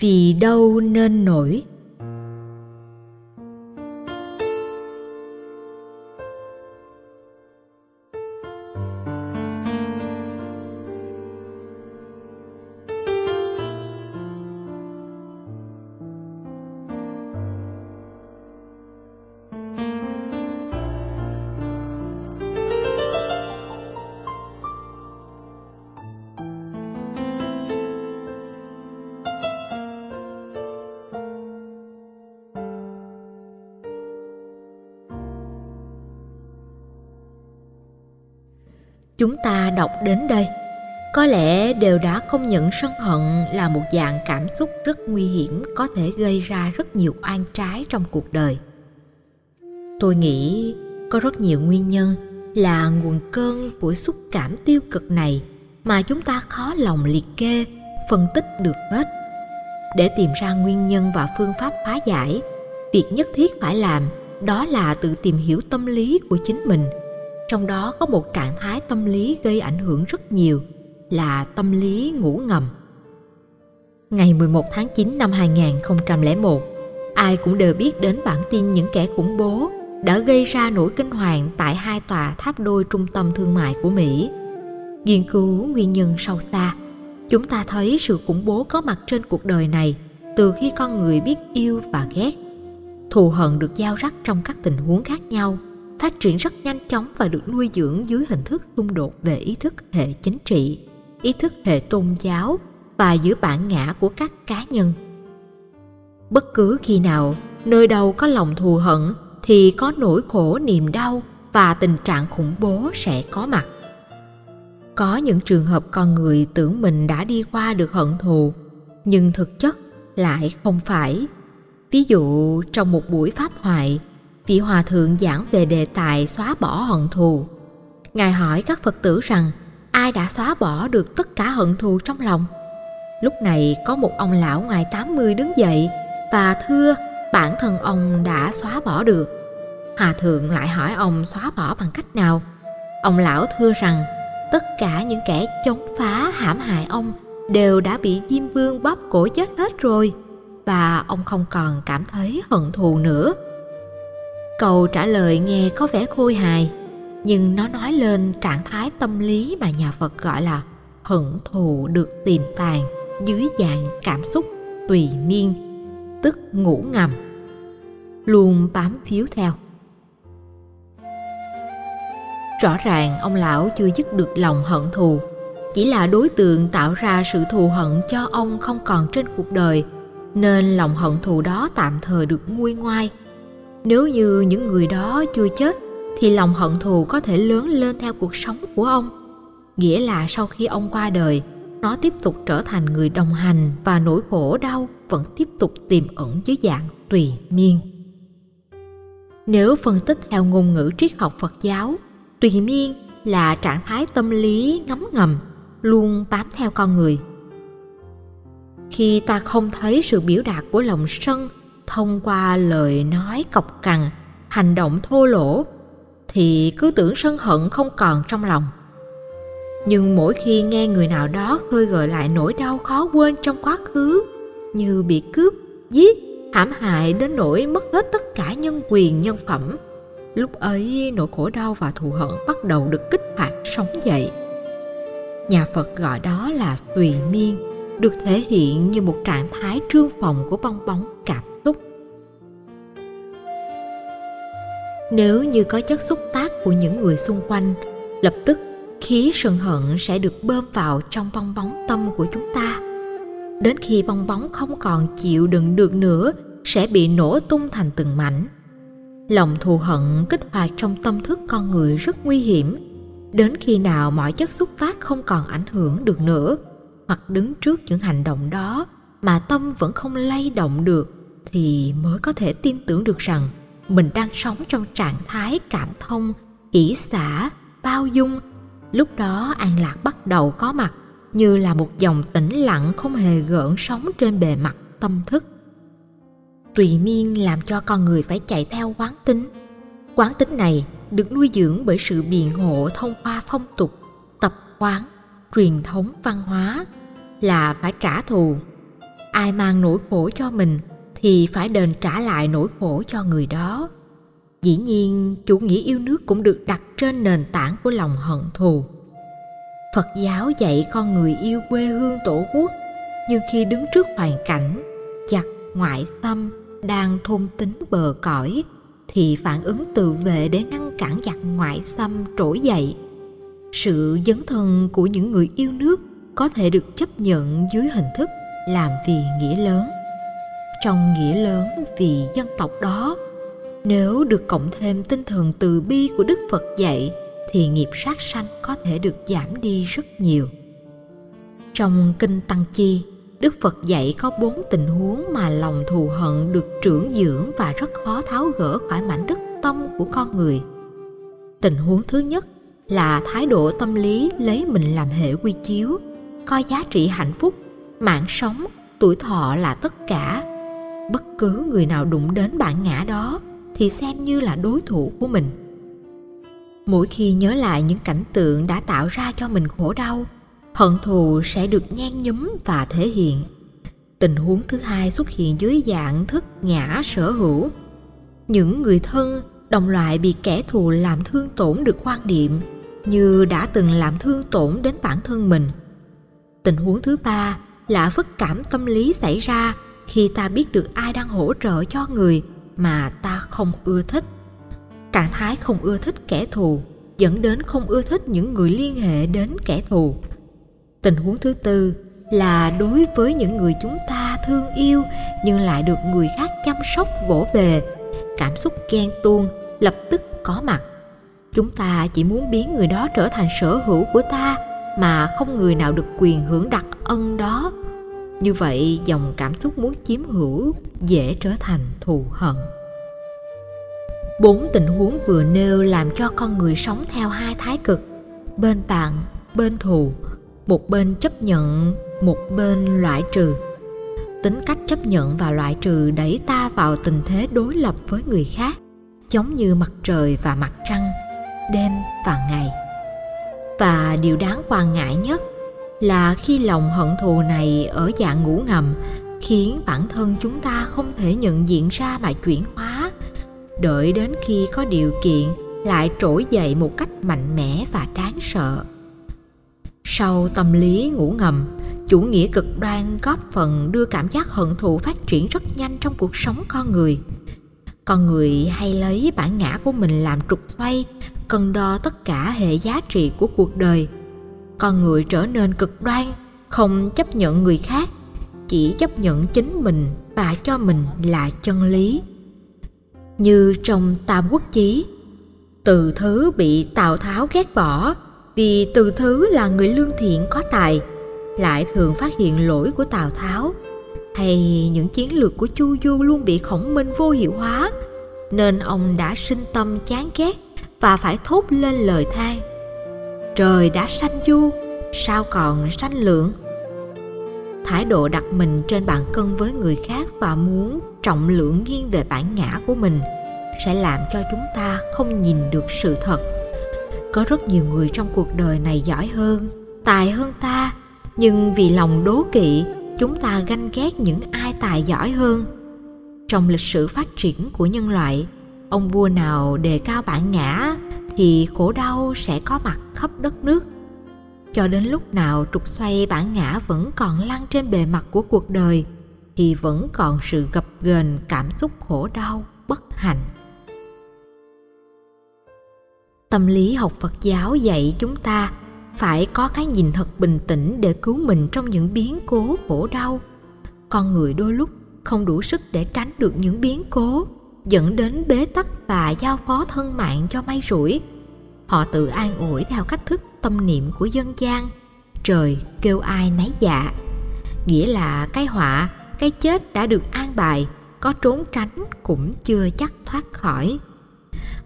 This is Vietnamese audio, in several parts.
vì đâu nên nổi? Chúng ta đọc đến đây. Có lẽ đều đã công nhận sân hận là một dạng cảm xúc rất nguy hiểm có thể gây ra rất nhiều oan trái trong cuộc đời. Tôi nghĩ có rất nhiều nguyên nhân là nguồn cơn của xúc cảm tiêu cực này mà chúng ta khó lòng liệt kê, phân tích được hết. Để tìm ra nguyên nhân và phương pháp hóa giải, việc nhất thiết phải làm đó là tự tìm hiểu tâm lý của chính mình trong đó có một trạng thái tâm lý gây ảnh hưởng rất nhiều là tâm lý ngủ ngầm. Ngày 11 tháng 9 năm 2001, ai cũng đều biết đến bản tin những kẻ khủng bố đã gây ra nỗi kinh hoàng tại hai tòa tháp đôi trung tâm thương mại của Mỹ. Nghiên cứu nguyên nhân sâu xa, chúng ta thấy sự khủng bố có mặt trên cuộc đời này từ khi con người biết yêu và ghét. Thù hận được giao rắc trong các tình huống khác nhau – phát triển rất nhanh chóng và được nuôi dưỡng dưới hình thức xung đột về ý thức hệ chính trị, ý thức hệ tôn giáo và giữa bản ngã của các cá nhân. Bất cứ khi nào nơi đâu có lòng thù hận thì có nỗi khổ niềm đau và tình trạng khủng bố sẽ có mặt. Có những trường hợp con người tưởng mình đã đi qua được hận thù, nhưng thực chất lại không phải. Ví dụ trong một buổi pháp thoại, vị hòa thượng giảng về đề tài xóa bỏ hận thù. Ngài hỏi các Phật tử rằng, ai đã xóa bỏ được tất cả hận thù trong lòng. Lúc này có một ông lão ngoài 80 đứng dậy và thưa, bản thân ông đã xóa bỏ được. Hòa thượng lại hỏi ông xóa bỏ bằng cách nào. Ông lão thưa rằng, tất cả những kẻ chống phá, hãm hại ông đều đã bị Diêm Vương bóp cổ chết hết rồi và ông không còn cảm thấy hận thù nữa câu trả lời nghe có vẻ khôi hài, nhưng nó nói lên trạng thái tâm lý mà nhà phật gọi là hận thù được tiềm tàng dưới dạng cảm xúc tùy miên, tức ngủ ngầm. Luôn bám phiếu theo. Rõ ràng ông lão chưa dứt được lòng hận thù, chỉ là đối tượng tạo ra sự thù hận cho ông không còn trên cuộc đời, nên lòng hận thù đó tạm thời được nguôi ngoai nếu như những người đó chưa chết, thì lòng hận thù có thể lớn lên theo cuộc sống của ông. Nghĩa là sau khi ông qua đời, nó tiếp tục trở thành người đồng hành và nỗi khổ đau vẫn tiếp tục tiềm ẩn dưới dạng tùy miên. Nếu phân tích theo ngôn ngữ triết học phật giáo, tùy miên là trạng thái tâm lý ngấm ngầm, luôn bám theo con người. Khi ta không thấy sự biểu đạt của lòng sân thông qua lời nói cọc cằn, hành động thô lỗ, thì cứ tưởng sân hận không còn trong lòng. Nhưng mỗi khi nghe người nào đó khơi gợi lại nỗi đau khó quên trong quá khứ, như bị cướp, giết, hãm hại đến nỗi mất hết tất cả nhân quyền, nhân phẩm, lúc ấy nỗi khổ đau và thù hận bắt đầu được kích hoạt, sống dậy. Nhà phật gọi đó là tùy miên được thể hiện như một trạng thái trương phòng của bong bóng cảm xúc. nếu như có chất xúc tác của những người xung quanh, lập tức khí sân hận sẽ được bơm vào trong bong bóng tâm của chúng ta. Đến khi bong bóng không còn chịu đựng được nữa, sẽ bị nổ tung thành từng mảnh. Lòng thù hận kích hoạt trong tâm thức con người rất nguy hiểm. Đến khi nào mọi chất xúc tác không còn ảnh hưởng được nữa hoặc đứng trước những hành động đó mà tâm vẫn không lay động được, thì mới có thể tin tưởng được rằng mình đang sống trong trạng thái cảm thông, kỹ xả, bao dung. Lúc đó, an lạc bắt đầu có mặt như là một dòng tĩnh lặng không hề gợn sóng trên bề mặt tâm thức. Tùy miên làm cho con người phải chạy theo quán tính. Quán tính này được nuôi dưỡng bởi sự biện hộ thông qua phong tục, tập quán, truyền thống văn hóa là phải trả thù. Ai mang nỗi khổ cho mình thì phải đền trả lại nỗi khổ cho người đó. Dĩ nhiên, chủ nghĩa yêu nước cũng được đặt trên nền tảng của lòng hận thù. Phật giáo dạy con người yêu quê hương tổ quốc, nhưng khi đứng trước hoàn cảnh, giặc, ngoại xâm đang thôn tính bờ cõi thì phản ứng tự vệ để ngăn cản giặc ngoại xâm trỗi dậy. Sự dấn thân của những người yêu nước có thể được chấp nhận dưới hình thức làm vì nghĩa lớn. Trong nghĩa lớn vì dân tộc đó, nếu được cộng thêm tinh thần từ bi của đức phật dạy, thì nghiệp sát sanh có thể được giảm đi rất nhiều. Trong kinh tăng chi, đức phật dạy có bốn tình huống mà lòng thù hận được trưởng dưỡng và rất khó tháo gỡ khỏi mảnh đất tâm của con người. Tình huống thứ nhất là thái độ tâm lý lấy mình làm hệ quy chiếu coi giá trị hạnh phúc, mạng sống, tuổi thọ là tất cả. Bất cứ người nào đụng đến bản ngã đó thì xem như là đối thủ của mình. Mỗi khi nhớ lại những cảnh tượng đã tạo ra cho mình khổ đau, hận thù sẽ được nhen nhúm và thể hiện. Tình huống thứ hai xuất hiện dưới dạng thức ngã sở hữu. Những người thân, đồng loại bị kẻ thù làm thương tổn được quan điểm như đã từng làm thương tổn đến bản thân mình tình huống thứ ba là phức cảm tâm lý xảy ra khi ta biết được ai đang hỗ trợ cho người mà ta không ưa thích. Trạng thái không ưa thích kẻ thù dẫn đến không ưa thích những người liên hệ đến kẻ thù. Tình huống thứ tư là đối với những người chúng ta thương yêu nhưng lại được người khác chăm sóc vỗ về, cảm xúc ghen tuông lập tức có mặt. Chúng ta chỉ muốn biến người đó trở thành sở hữu của ta mà không người nào được quyền hưởng đặc ân đó. Như vậy, dòng cảm xúc muốn chiếm hữu dễ trở thành thù hận. Bốn tình huống vừa nêu làm cho con người sống theo hai thái cực. Bên bạn, bên thù, một bên chấp nhận, một bên loại trừ. Tính cách chấp nhận và loại trừ đẩy ta vào tình thế đối lập với người khác, giống như mặt trời và mặt trăng, đêm và ngày và điều đáng quan ngại nhất là khi lòng hận thù này ở dạng ngủ ngầm khiến bản thân chúng ta không thể nhận diện ra mà chuyển hóa. Đợi đến khi có điều kiện lại trỗi dậy một cách mạnh mẽ và đáng sợ. Sau tâm lý ngủ ngầm, chủ nghĩa cực đoan góp phần đưa cảm giác hận thù phát triển rất nhanh trong cuộc sống con người. Con người hay lấy bản ngã của mình làm trục xoay cân đo tất cả hệ giá trị của cuộc đời. Con người trở nên cực đoan, không chấp nhận người khác, chỉ chấp nhận chính mình và cho mình là chân lý. Như trong tam quốc chí, từ thứ bị tào tháo ghét bỏ vì từ thứ là người lương thiện có tài, lại thường phát hiện lỗi của tào tháo, hay những chiến lược của chu du luôn bị khổng minh vô hiệu hóa, nên ông đã sinh tâm chán ghét và phải thốt lên lời than trời đã sanh du, sao còn sanh lượng? Thái độ đặt mình trên bàn cân với người khác và muốn trọng lượng nghiêng về bản ngã của mình sẽ làm cho chúng ta không nhìn được sự thật. Có rất nhiều người trong cuộc đời này giỏi hơn, tài hơn ta, nhưng vì lòng đố kỵ, chúng ta ganh ghét những ai tài giỏi hơn. Trong lịch sử phát triển của nhân loại ông vua nào đề cao bản ngã thì khổ đau sẽ có mặt khắp đất nước. Cho đến lúc nào trục xoay bản ngã vẫn còn lăn trên bề mặt của cuộc đời thì vẫn còn sự gập ghềnh cảm xúc khổ đau, bất hạnh. Tâm lý học phật giáo dạy chúng ta phải có cái nhìn thật bình tĩnh để cứu mình trong những biến cố khổ đau. Con người đôi lúc không đủ sức để tránh được những biến cố dẫn đến bế tắc và giao phó thân mạng cho may rủi. Họ tự an ủi theo cách thức tâm niệm của dân gian, trời kêu ai nấy dạ. Nghĩa là cái họa, cái chết đã được an bài, có trốn tránh cũng chưa chắc thoát khỏi.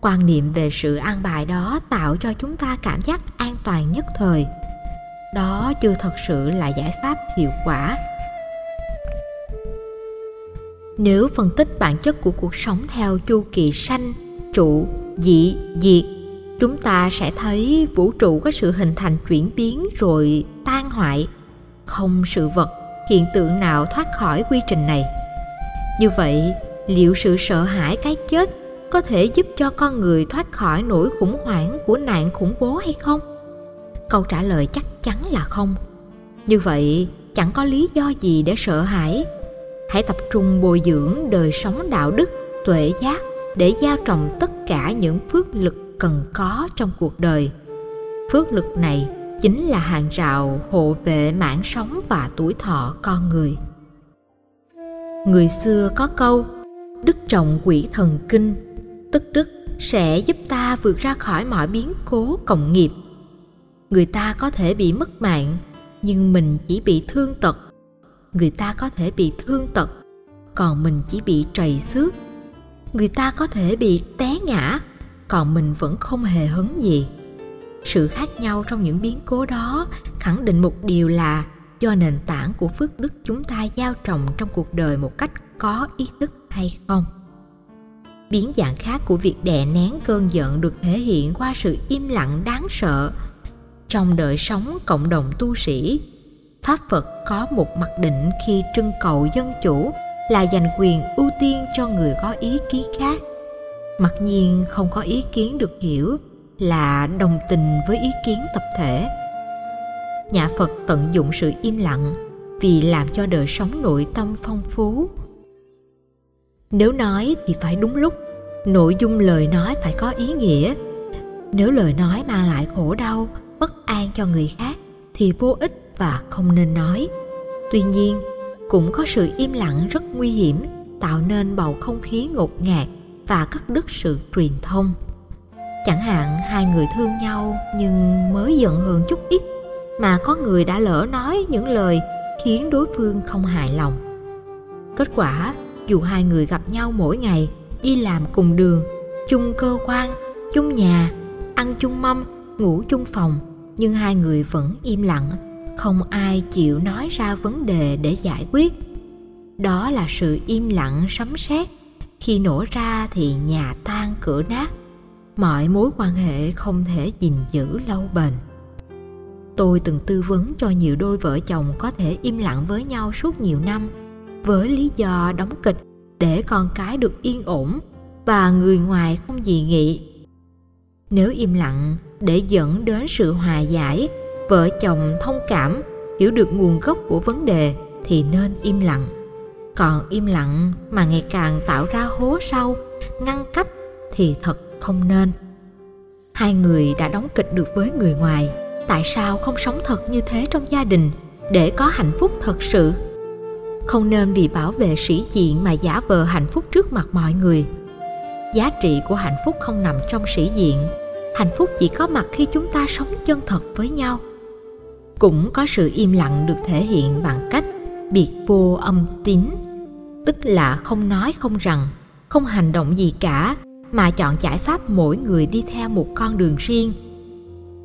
Quan niệm về sự an bài đó tạo cho chúng ta cảm giác an toàn nhất thời. Đó chưa thật sự là giải pháp hiệu quả nếu phân tích bản chất của cuộc sống theo chu kỳ sanh, trụ, dị, diệt, chúng ta sẽ thấy vũ trụ có sự hình thành chuyển biến rồi tan hoại. Không sự vật, hiện tượng nào thoát khỏi quy trình này? Như vậy, liệu sự sợ hãi cái chết có thể giúp cho con người thoát khỏi nỗi khủng hoảng của nạn khủng bố hay không? Câu trả lời chắc chắn là không. Như vậy, chẳng có lý do gì để sợ hãi hãy tập trung bồi dưỡng đời sống đạo đức, tuệ giác để gieo trồng tất cả những phước lực cần có trong cuộc đời. Phước lực này chính là hàng rào hộ vệ mạng sống và tuổi thọ con người. Người xưa có câu, đức trọng quỷ thần kinh, tức đức sẽ giúp ta vượt ra khỏi mọi biến cố cộng nghiệp. Người ta có thể bị mất mạng, nhưng mình chỉ bị thương tật người ta có thể bị thương tật, còn mình chỉ bị trầy xước. Người ta có thể bị té ngã, còn mình vẫn không hề hấn gì. Sự khác nhau trong những biến cố đó khẳng định một điều là do nền tảng của phước đức chúng ta gieo trồng trong cuộc đời một cách có ý thức hay không. Biến dạng khác của việc đè nén cơn giận được thể hiện qua sự im lặng đáng sợ. Trong đời sống cộng đồng tu sĩ pháp phật có một mặc định khi trưng cầu dân chủ là dành quyền ưu tiên cho người có ý kiến khác. Mặc nhiên không có ý kiến được hiểu là đồng tình với ý kiến tập thể. Nhà phật tận dụng sự im lặng vì làm cho đời sống nội tâm phong phú. Nếu nói thì phải đúng lúc, nội dung lời nói phải có ý nghĩa. Nếu lời nói mang lại khổ đau, bất an cho người khác thì vô ích và không nên nói. Tuy nhiên, cũng có sự im lặng rất nguy hiểm, tạo nên bầu không khí ngột ngạt và cắt đứt sự truyền thông. Chẳng hạn, hai người thương nhau nhưng mới giận hờn chút ít, mà có người đã lỡ nói những lời khiến đối phương không hài lòng. Kết quả, dù hai người gặp nhau mỗi ngày, đi làm cùng đường, chung cơ quan, chung nhà, ăn chung mâm, ngủ chung phòng, nhưng hai người vẫn im lặng không ai chịu nói ra vấn đề để giải quyết. Đó là sự im lặng, sấm sét. Khi nổ ra thì nhà tan cửa nát. Mọi mối quan hệ không thể gìn giữ lâu bền. Tôi từng tư vấn cho nhiều đôi vợ chồng có thể im lặng với nhau suốt nhiều năm với lý do đóng kịch để con cái được yên ổn và người ngoài không dị nghị. Nếu im lặng để dẫn đến sự hòa giải vợ chồng thông cảm, hiểu được nguồn gốc của vấn đề thì nên im lặng. Còn im lặng mà ngày càng tạo ra hố sâu, ngăn cách thì thật không nên. Hai người đã đóng kịch được với người ngoài, tại sao không sống thật như thế trong gia đình để có hạnh phúc thật sự? Không nên vì bảo vệ sĩ diện mà giả vờ hạnh phúc trước mặt mọi người. Giá trị của hạnh phúc không nằm trong sĩ diện, hạnh phúc chỉ có mặt khi chúng ta sống chân thật với nhau cũng có sự im lặng được thể hiện bằng cách biệt vô âm tín. Tức là không nói không rằng, không hành động gì cả, mà chọn giải pháp mỗi người đi theo một con đường riêng.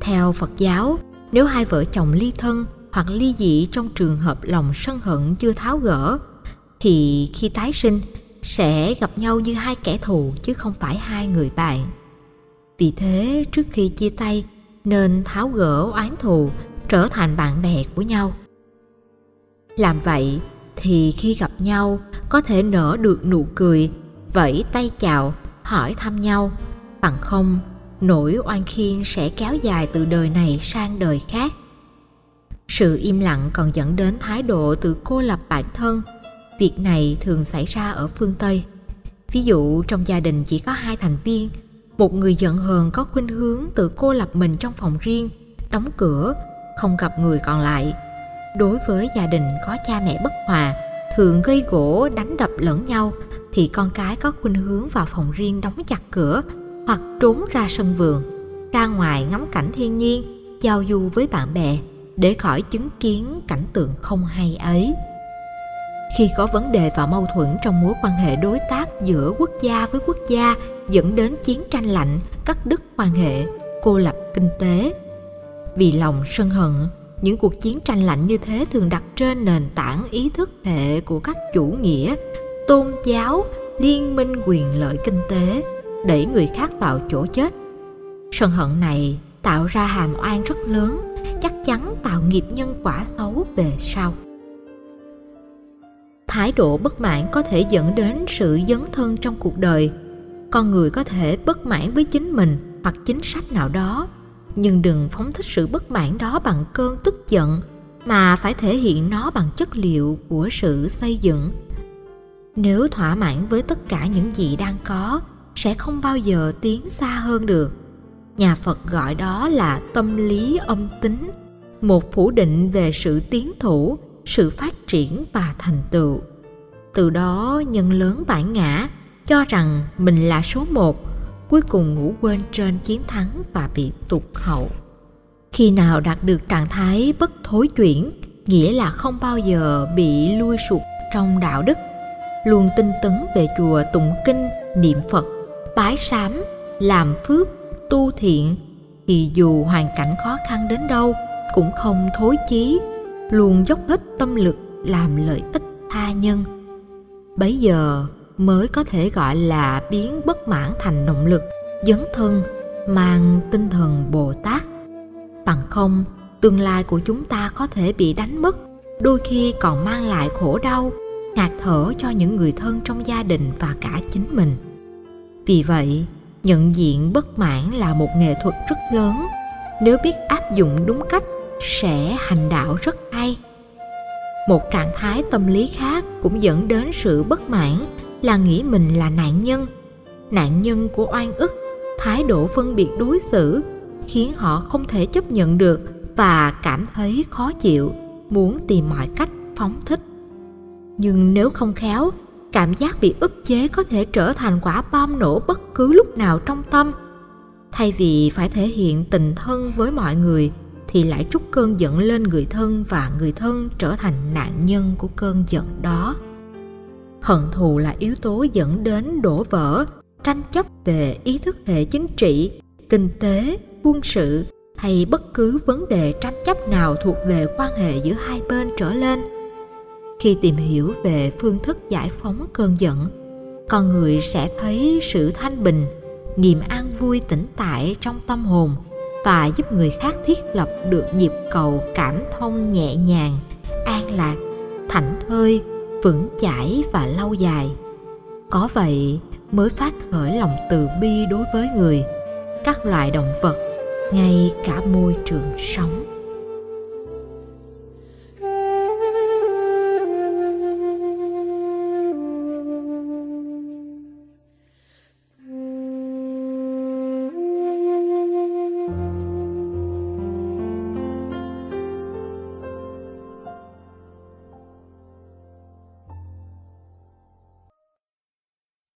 Theo phật giáo, nếu hai vợ chồng ly thân hoặc ly dị trong trường hợp lòng sân hận chưa tháo gỡ, thì khi tái sinh sẽ gặp nhau như hai kẻ thù chứ không phải hai người bạn. Vì thế trước khi chia tay, nên tháo gỡ oán thù trở thành bạn bè của nhau. Làm vậy thì khi gặp nhau, có thể nở được nụ cười, vẫy tay chào, hỏi thăm nhau. Bằng không, nỗi oan khiên sẽ kéo dài từ đời này sang đời khác. Sự im lặng còn dẫn đến thái độ tự cô lập bản thân. Việc này thường xảy ra ở phương tây. Ví dụ, trong gia đình chỉ có hai thành viên, một người giận hờn có khuynh hướng tự cô lập mình trong phòng riêng, đóng cửa không gặp người còn lại. Đối với gia đình có cha mẹ bất hòa, thường gây gỗ, đánh đập lẫn nhau, thì con cái có khuynh hướng vào phòng riêng đóng chặt cửa hoặc trốn ra sân vườn, ra ngoài ngắm cảnh thiên nhiên, giao du với bạn bè để khỏi chứng kiến cảnh tượng không hay ấy. Khi có vấn đề và mâu thuẫn trong mối quan hệ đối tác giữa quốc gia với quốc gia dẫn đến chiến tranh lạnh, cắt đứt quan hệ, cô lập kinh tế vì lòng sân hận. Những cuộc chiến tranh lạnh như thế thường đặt trên nền tảng ý thức hệ của các chủ nghĩa, tôn giáo, liên minh quyền lợi kinh tế, đẩy người khác vào chỗ chết. Sân hận này tạo ra hàm oan rất lớn, chắc chắn tạo nghiệp nhân quả xấu về sau. Thái độ bất mãn có thể dẫn đến sự dấn thân trong cuộc đời. Con người có thể bất mãn với chính mình hoặc chính sách nào đó nhưng đừng phóng thích sự bất mãn đó bằng cơn tức giận, mà phải thể hiện nó bằng chất liệu của sự xây dựng. Nếu thỏa mãn với tất cả những gì đang có, sẽ không bao giờ tiến xa hơn được. Nhà phật gọi đó là tâm lý âm tính, một phủ định về sự tiến thủ, sự phát triển và thành tựu. Từ đó, nhân lớn bản ngã, cho rằng mình là số một cuối cùng ngủ quên trên chiến thắng và bị tụt hậu. Khi nào đạt được trạng thái bất thối chuyển, nghĩa là không bao giờ bị lui sụt trong đạo đức. Luôn tinh tấn về chùa tụng kinh, niệm phật, bái sám, làm phước, tu thiện, thì dù hoàn cảnh khó khăn đến đâu cũng không thối chí, luôn dốc hết tâm lực làm lợi ích tha nhân. Bấy giờ mới có thể gọi là biến bất mãn thành động lực, dấn thân, mang tinh thần bồ tát. Bằng không, tương lai của chúng ta có thể bị đánh mất, đôi khi còn mang lại khổ đau, ngạt thở cho những người thân trong gia đình và cả chính mình. Vì vậy, nhận diện bất mãn là một nghệ thuật rất lớn. Nếu biết áp dụng đúng cách, sẽ hành đạo rất hay. Một trạng thái tâm lý khác cũng dẫn đến sự bất mãn là nghĩ mình là nạn nhân. Nạn nhân của oan ức, thái độ phân biệt đối xử, khiến họ không thể chấp nhận được và cảm thấy khó chịu, muốn tìm mọi cách phóng thích. Nhưng nếu không khéo, cảm giác bị ức chế có thể trở thành quả bom nổ bất cứ lúc nào trong tâm. Thay vì phải thể hiện tình thân với mọi người, thì lại trút cơn giận lên người thân và người thân trở thành nạn nhân của cơn giận đó hận thù là yếu tố dẫn đến đổ vỡ, tranh chấp về ý thức hệ chính trị, kinh tế, quân sự hay bất cứ vấn đề tranh chấp nào thuộc về quan hệ giữa hai bên trở lên. Khi tìm hiểu về phương thức giải phóng cơn giận, con người sẽ thấy sự thanh bình, niềm an vui tĩnh tại trong tâm hồn và giúp người khác thiết lập được nhịp cầu cảm thông nhẹ nhàng, an lạc, thảnh thơi vững chãi và lâu dài. Có vậy mới phát khởi lòng từ bi đối với người, các loài động vật, ngay cả môi trường sống.